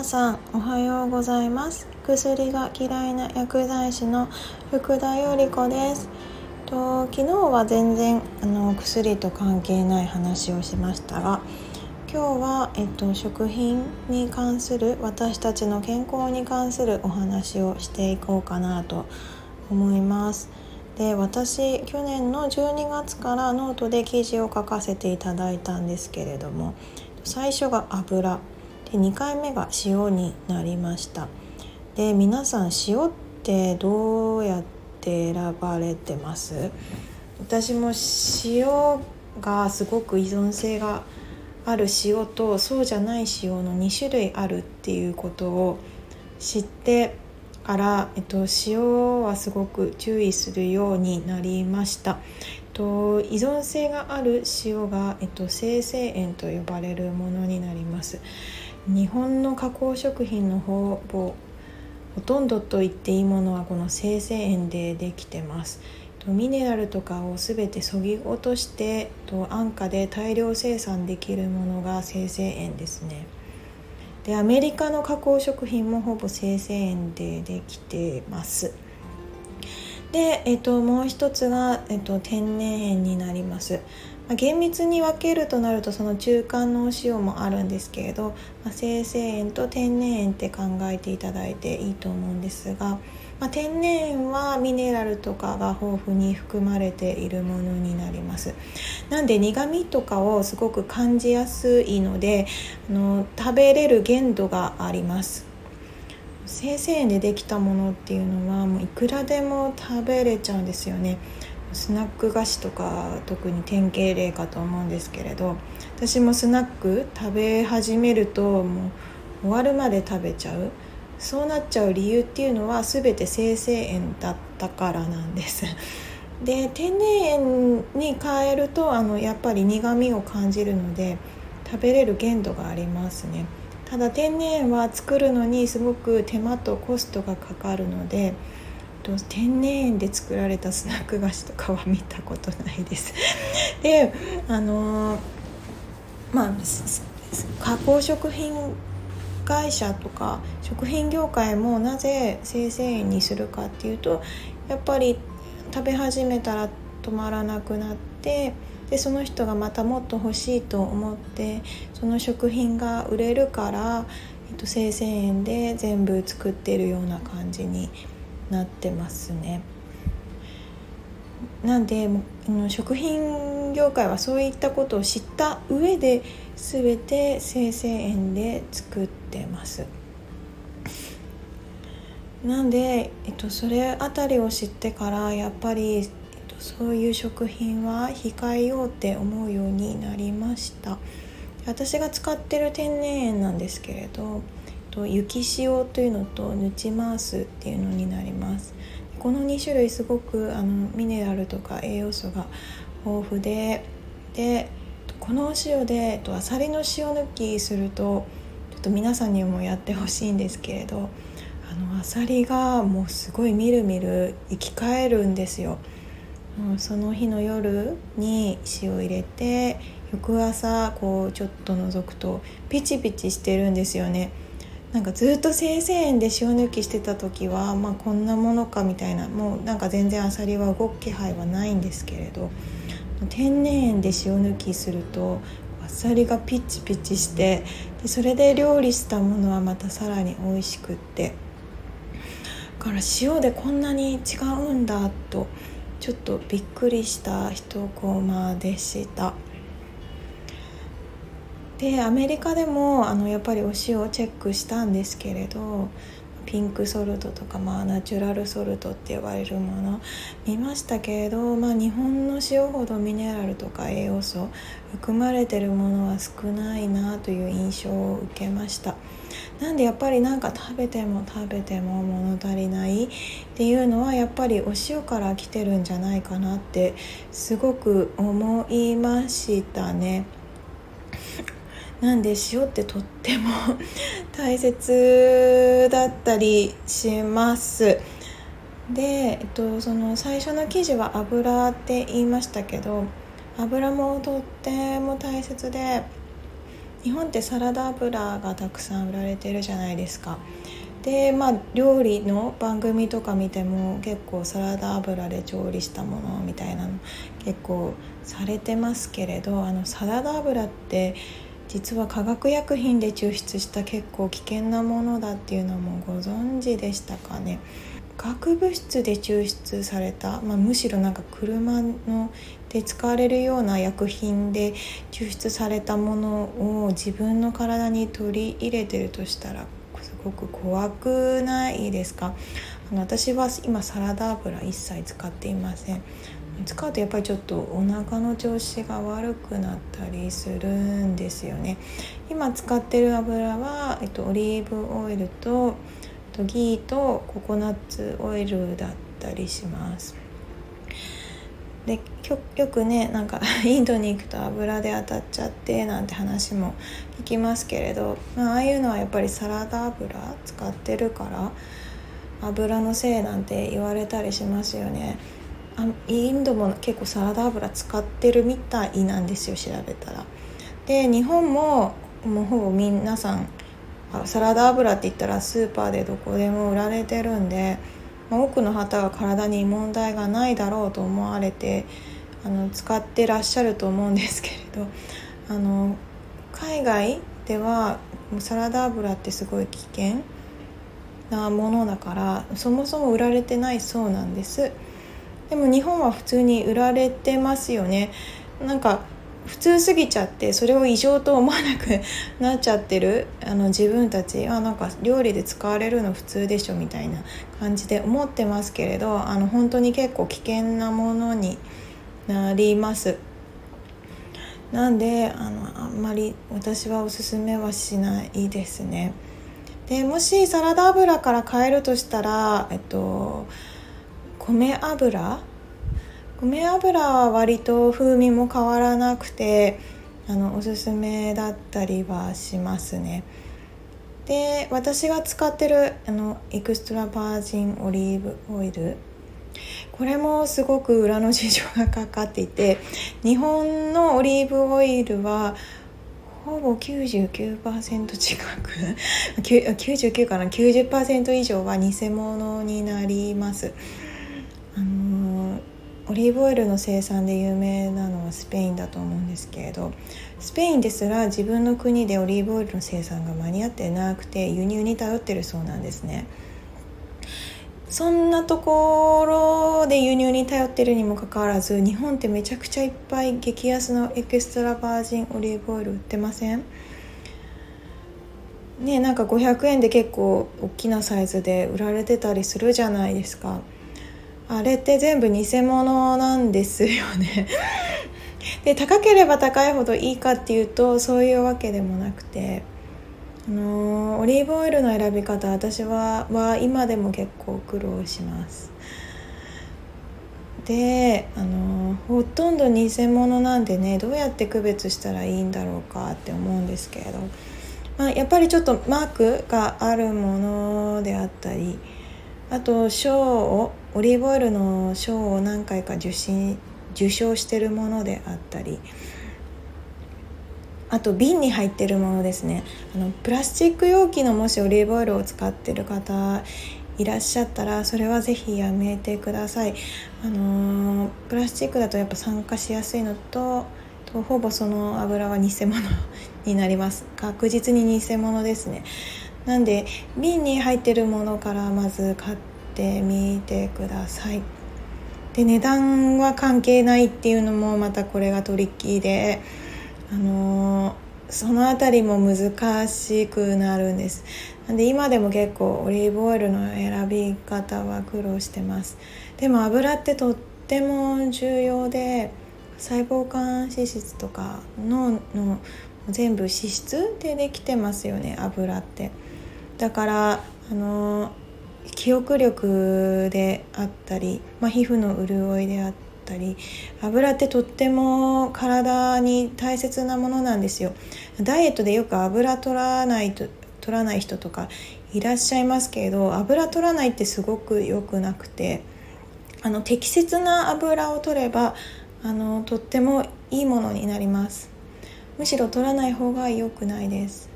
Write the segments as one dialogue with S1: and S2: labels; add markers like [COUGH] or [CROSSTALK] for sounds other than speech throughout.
S1: 皆さんおはようございます。薬が嫌いな薬剤師の福田より子です。と昨日は全然あの薬と関係ない話をしましたが今日は、えっと、食品に関する私たちの健康に関するお話をしていこうかなと思います。で私去年の12月からノートで記事を書かせていただいたんですけれども最初が油。で2回目が塩になりましたで皆さん塩ってどうやって選ばれてます？私も塩がすごく依存性がある塩とそうじゃない塩の2種類あるっていうことを知ってから、えっと、塩はすごく注意するようになりました。と依存性がある塩が、えっと、生成塩と呼ばれるものになります。日本の加工食品のほぼほとんどと言っていいものはこの生成塩でできてます。ミネラルとかを全てそぎ落として安価で大量生産できるものが生成塩ですね。でアメリカの加工食品もほぼ生成塩でできてます。で、えっと、もう一つが、えっと、天然塩になります。まあ、厳密に分けるとなるとその中間のお塩もあるんですけれど、まあ、生成塩と天然塩って考えていただいていいと思うんですが、まあ、天然塩はミネラルとかが豊富に含まれているものになります。なんで苦味とかをすごく感じやすいのであの食べれる限度があります。生成塩でできたものっていうのはもういくらでも食べれちゃうんですよね。スナック菓子とか特に典型例かと思うんですけれど私もスナック食べ始めるともう終わるまで食べちゃうそうなっちゃう理由っていうのは全て生成塩だったからなんです。[LAUGHS] で天然塩に変えるとあのやっぱり苦みを感じるので食べれる限度がありますねただ天然塩は作るのにすごく手間とコストがかかるのでと天然塩で作られたスナック菓子とかは見たことないです。[LAUGHS] であのまあ加工食品会社とか食品業界もなぜ生成塩にするかっていうとやっぱり食べ始めたら止まらなくなってでその人がまたもっと欲しいと思ってその食品が売れるから、えっと、生成塩で全部作ってるような感じになってますね。なんで食品業界はそういったことを知った上で全て生成塩で作ってます。なんで、えっと、それあたりを知ってからやっぱり、えっと、そういう食品は控えようって思うようになりました私が使ってる天然塩なんですけれどと雪塩というのとヌチマースっていうのになりますこの2種類すごくあのミネラルとか栄養素が豊富ででこのお塩でとアサリの塩抜きするとちょっと皆さんにもやってほしいんですけれどあのアサリがもうすごいみるみる生き返るんですよ。その日の夜に塩入れて翌朝こうちょっと覗くとピチピチしてるんですよね。なんかずっと生成塩で塩抜きしてた時は、まあ、こんなものかみたいなもうなんか全然アサリは動く気配はないんですけれど天然塩で塩抜きするとあさりがピッチピチしてでそれで料理したものはまたさらに美味しくってだから塩でこんなに違うんだとちょっとびっくりした一コマでした。でアメリカでもあのやっぱりお塩をチェックしたんですけれどピンクソルトとか、まあ、ナチュラルソルトって呼ばれるもの見ましたけれど、まあ、日本の塩ほどミネラルとか栄養素含まれてるものは少ないなという印象を受けましたなんでやっぱりなんか食べても食べても物足りないっていうのはやっぱりお塩から来てるんじゃないかなってすごく思いましたね。なんで塩ってとっても [LAUGHS] 大切だったりします。で、えっと、その最初の記事は油って言いましたけど油もとっても大切で日本ってサラダ油がたくさん売られてるじゃないですか。でまあ料理の番組とか見ても結構サラダ油で調理したものみたいなの結構されてますけれどあのサラダ油って実は化学薬品で抽出した結構危険なものだっていうのもご存知でしたかね。核物質で抽出された、まあ、むしろなんか車ので使われるような薬品で抽出されたものを自分の体に取り入れてるとしたらすごく怖くないですか？あの私は今サラダ油一切使っていません。使うとやっぱりちょっとお腹の調子が悪くなったりするんですよね。今使ってる油は、えっと、オリーブオイルととギーとココナッツオイルだったりします。でよくねなんか [LAUGHS] インドに行くと油で当たっちゃってなんて話も聞きますけれど、ま、ああいうのはやっぱりサラダ油使ってるから油のせいなんて言われたりしますよね。あインドも結構サラダ油使ってるみたいなんですよ調べたら。で日本ももうほぼ皆さんサラダ油って言ったらスーパーでどこでも売られてるんで、まあ、多くの方が体に問題がないだろうと思われてあの使ってらっしゃると思うんですけれどあの海外ではサラダ油ってすごい危険なものだからそもそも売られてないそうなんです。でも日本は普通に売られてますよねなんか普通すぎちゃってそれを異常と思わなくなっちゃってるあの自分たちあなんか料理で使われるの普通でしょみたいな感じで思ってますけれどあの本当に結構危険なものになります。なんであのあんまり私はおすすめはしないですね。でもしサラダ油から変えるとしたら、えっと、米油？米油は割と風味も変わらなくてあのおすすめだったりはしますね。で私が使ってるあのエクストラバージンオリーブオイルこれもすごく裏の事情がかかっていて日本のオリーブオイルはほぼ99%近く？[LAUGHS] 99かな？90%以上は偽物になります。オリーブオイルの生産で有名なのはスペインだと思うんですけれどスペインですら自分の国でオリーブオイルの生産が間に合ってなくて輸入に頼ってるそうなんですね。そんなところで輸入に頼ってるにもかかわらず日本ってめちゃくちゃいっぱい激安のエクストラバージンオリーブオイル売ってません？ねなんか500円で結構大きなサイズで売られてたりするじゃないですかあれって全部偽物なんですよね。[LAUGHS] で高ければ高いほどいいかっていうとそういうわけでもなくて。あのオリーブオイルの選び方私はは今でも結構苦労します。であのほとんど偽物なんでねどうやって区別したらいいんだろうかって思うんですけれど、まあ、やっぱりちょっとマークがあるものであったりあと賞をオリーブオイルの賞を何回か受信受賞してるものであったりあと瓶に入ってるものですね。あのプラスチック容器のもしオリーブオイルを使ってる方いらっしゃったらそれはぜひやめてください。あのー、プラスチックだとやっぱ酸化しやすいのとほぼその油は偽物になります。確実に偽物ですね。なんで瓶に入ってるものからまず買ってみてください。で値段は関係ないっていうのもまたこれがトリッキーであのー、その辺りも難しくなるんです。なんで今でも結構オリーブオイルの選び方は苦労してます。でも油ってとっても重要で細胞間脂質とか脳の全部脂質でできてますよね油って。だからあの記憶力であったり、まあ、皮膚の潤いであったりったり油ってとっても体に大切なものなんですよ。ダイエットでよく油取らないと取らない人とかいらっしゃいますけれど油取らないってすごく良くなくてあの適切な油を取ればあのとってもいいものになります。むしろ取らない方が良くないです。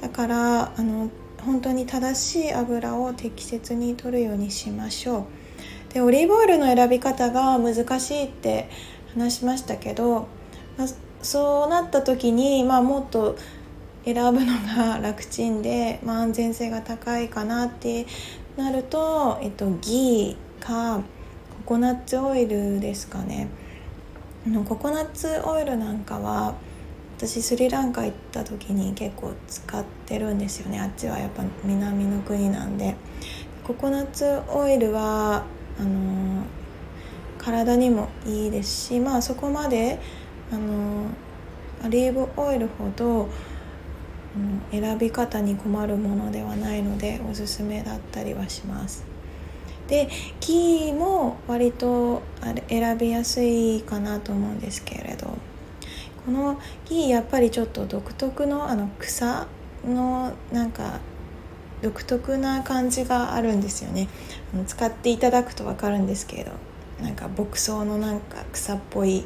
S1: だからあの本当に正しい油を適切に取るようにしましょう。でオリーブオイルの選び方が難しいって話しましたけど、まあ、そうなった時に、まあ、もっと選ぶのが楽ちんで、まあ、安全性が高いかなってなると、えっと、ギーかココナッツオイルですかね。ココナッツオイルなんかは私スリランカ行った時に結構使ってるんですよね。あっちはやっぱ南の国なんで。ココナッツオイルはあの体にもいいですしまあそこまであのオリーブオイルほどうん選び方に困るものではないのでおすすめだったりはします。でキーも割と選びやすいかなと思うんですけれど。この木やっぱりちょっと独特のあの草のなんか独特な感じがあるんですよね。使っていただくと分かるんですけれどなんか牧草のなんか草っぽい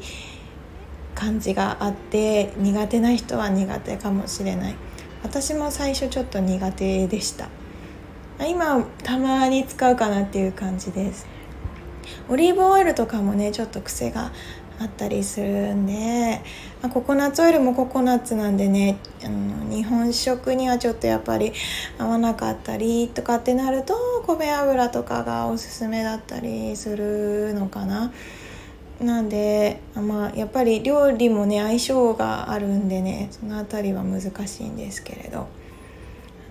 S1: 感じがあって苦手な人は苦手かもしれない。私も最初ちょっと苦手でした。今たまに使うかなっていう感じです。オリーブオイルとかもねちょっと癖があったりするんで、まあ、ココナッツオイルもココナッツなんでねあの日本食にはちょっとやっぱり合わなかったりとかってなると米油とかがおすすめだったりするのかな。なんで、まあ、やっぱり料理もね相性があるんでねその辺りは難しいんですけれど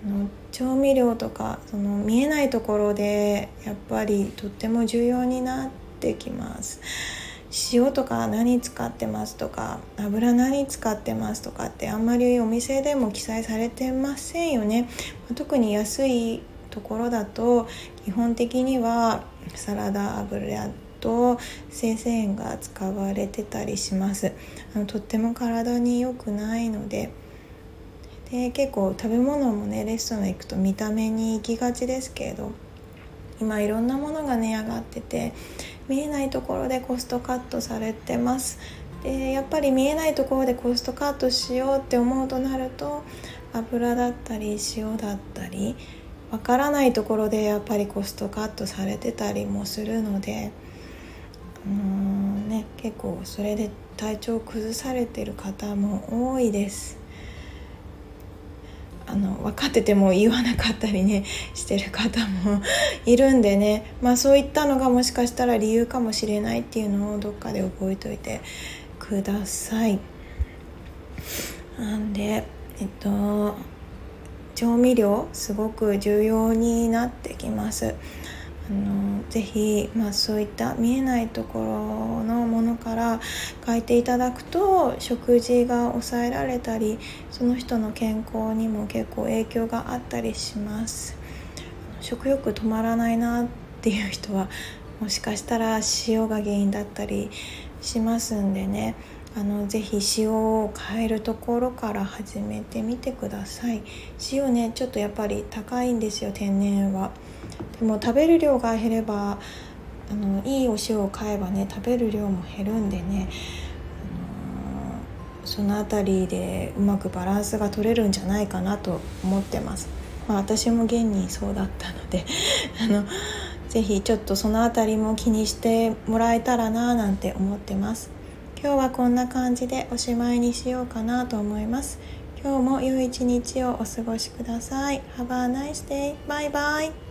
S1: あの調味料とかその見えないところでやっぱりとっても重要になってきます。塩とか何使ってますとか油何使ってますとかってあんまりお店でも記載されてませんよね。特に安いところだと基本的にはサラダ油と生鮮が使われてたりします。あのとっても体に良くないので。で結構食べ物もねレストラン行くと見た目に行きがちですけれど今いろんなものが値上がってて見えないところでコストカットされてます。でやっぱり見えないところでコストカットしようって思うとなると油だったり塩だったりわからないところでやっぱりコストカットされてたりもするのでうんね結構それで体調崩されてる方も多いです。あの分かってても言わなかったりねしてる方もいるんでね [LAUGHS] まあそういったのがもしかしたら理由かもしれないっていうのをどっかで覚えといてください。なんでえっと調味料すごく重要になってきます。あのぜひ、まあ、そういった見えないところのものから変えていただくと食事が抑えられたりその人の健康にも結構影響があったりします。食欲止まらないなっていう人はもしかしたら塩が原因だったりしますんでね。あのぜひ塩を変えるところから始めてみてください。塩ねちょっとやっぱり高いんですよ天然は。でも食べる量が減ればあのいいお塩を買えばね食べる量も減るんでね、あのその辺りでうまくバランスが取れるんじゃないかなと思ってます。まあ、私も現にそうだったので [LAUGHS] あのぜひちょっとその辺りも気にしてもらえたらななんて思ってます。今日はこんな感じでおしまいにしようかなと思います。今日も良い一日をお過ごしください。Have a nice day. Bye bye.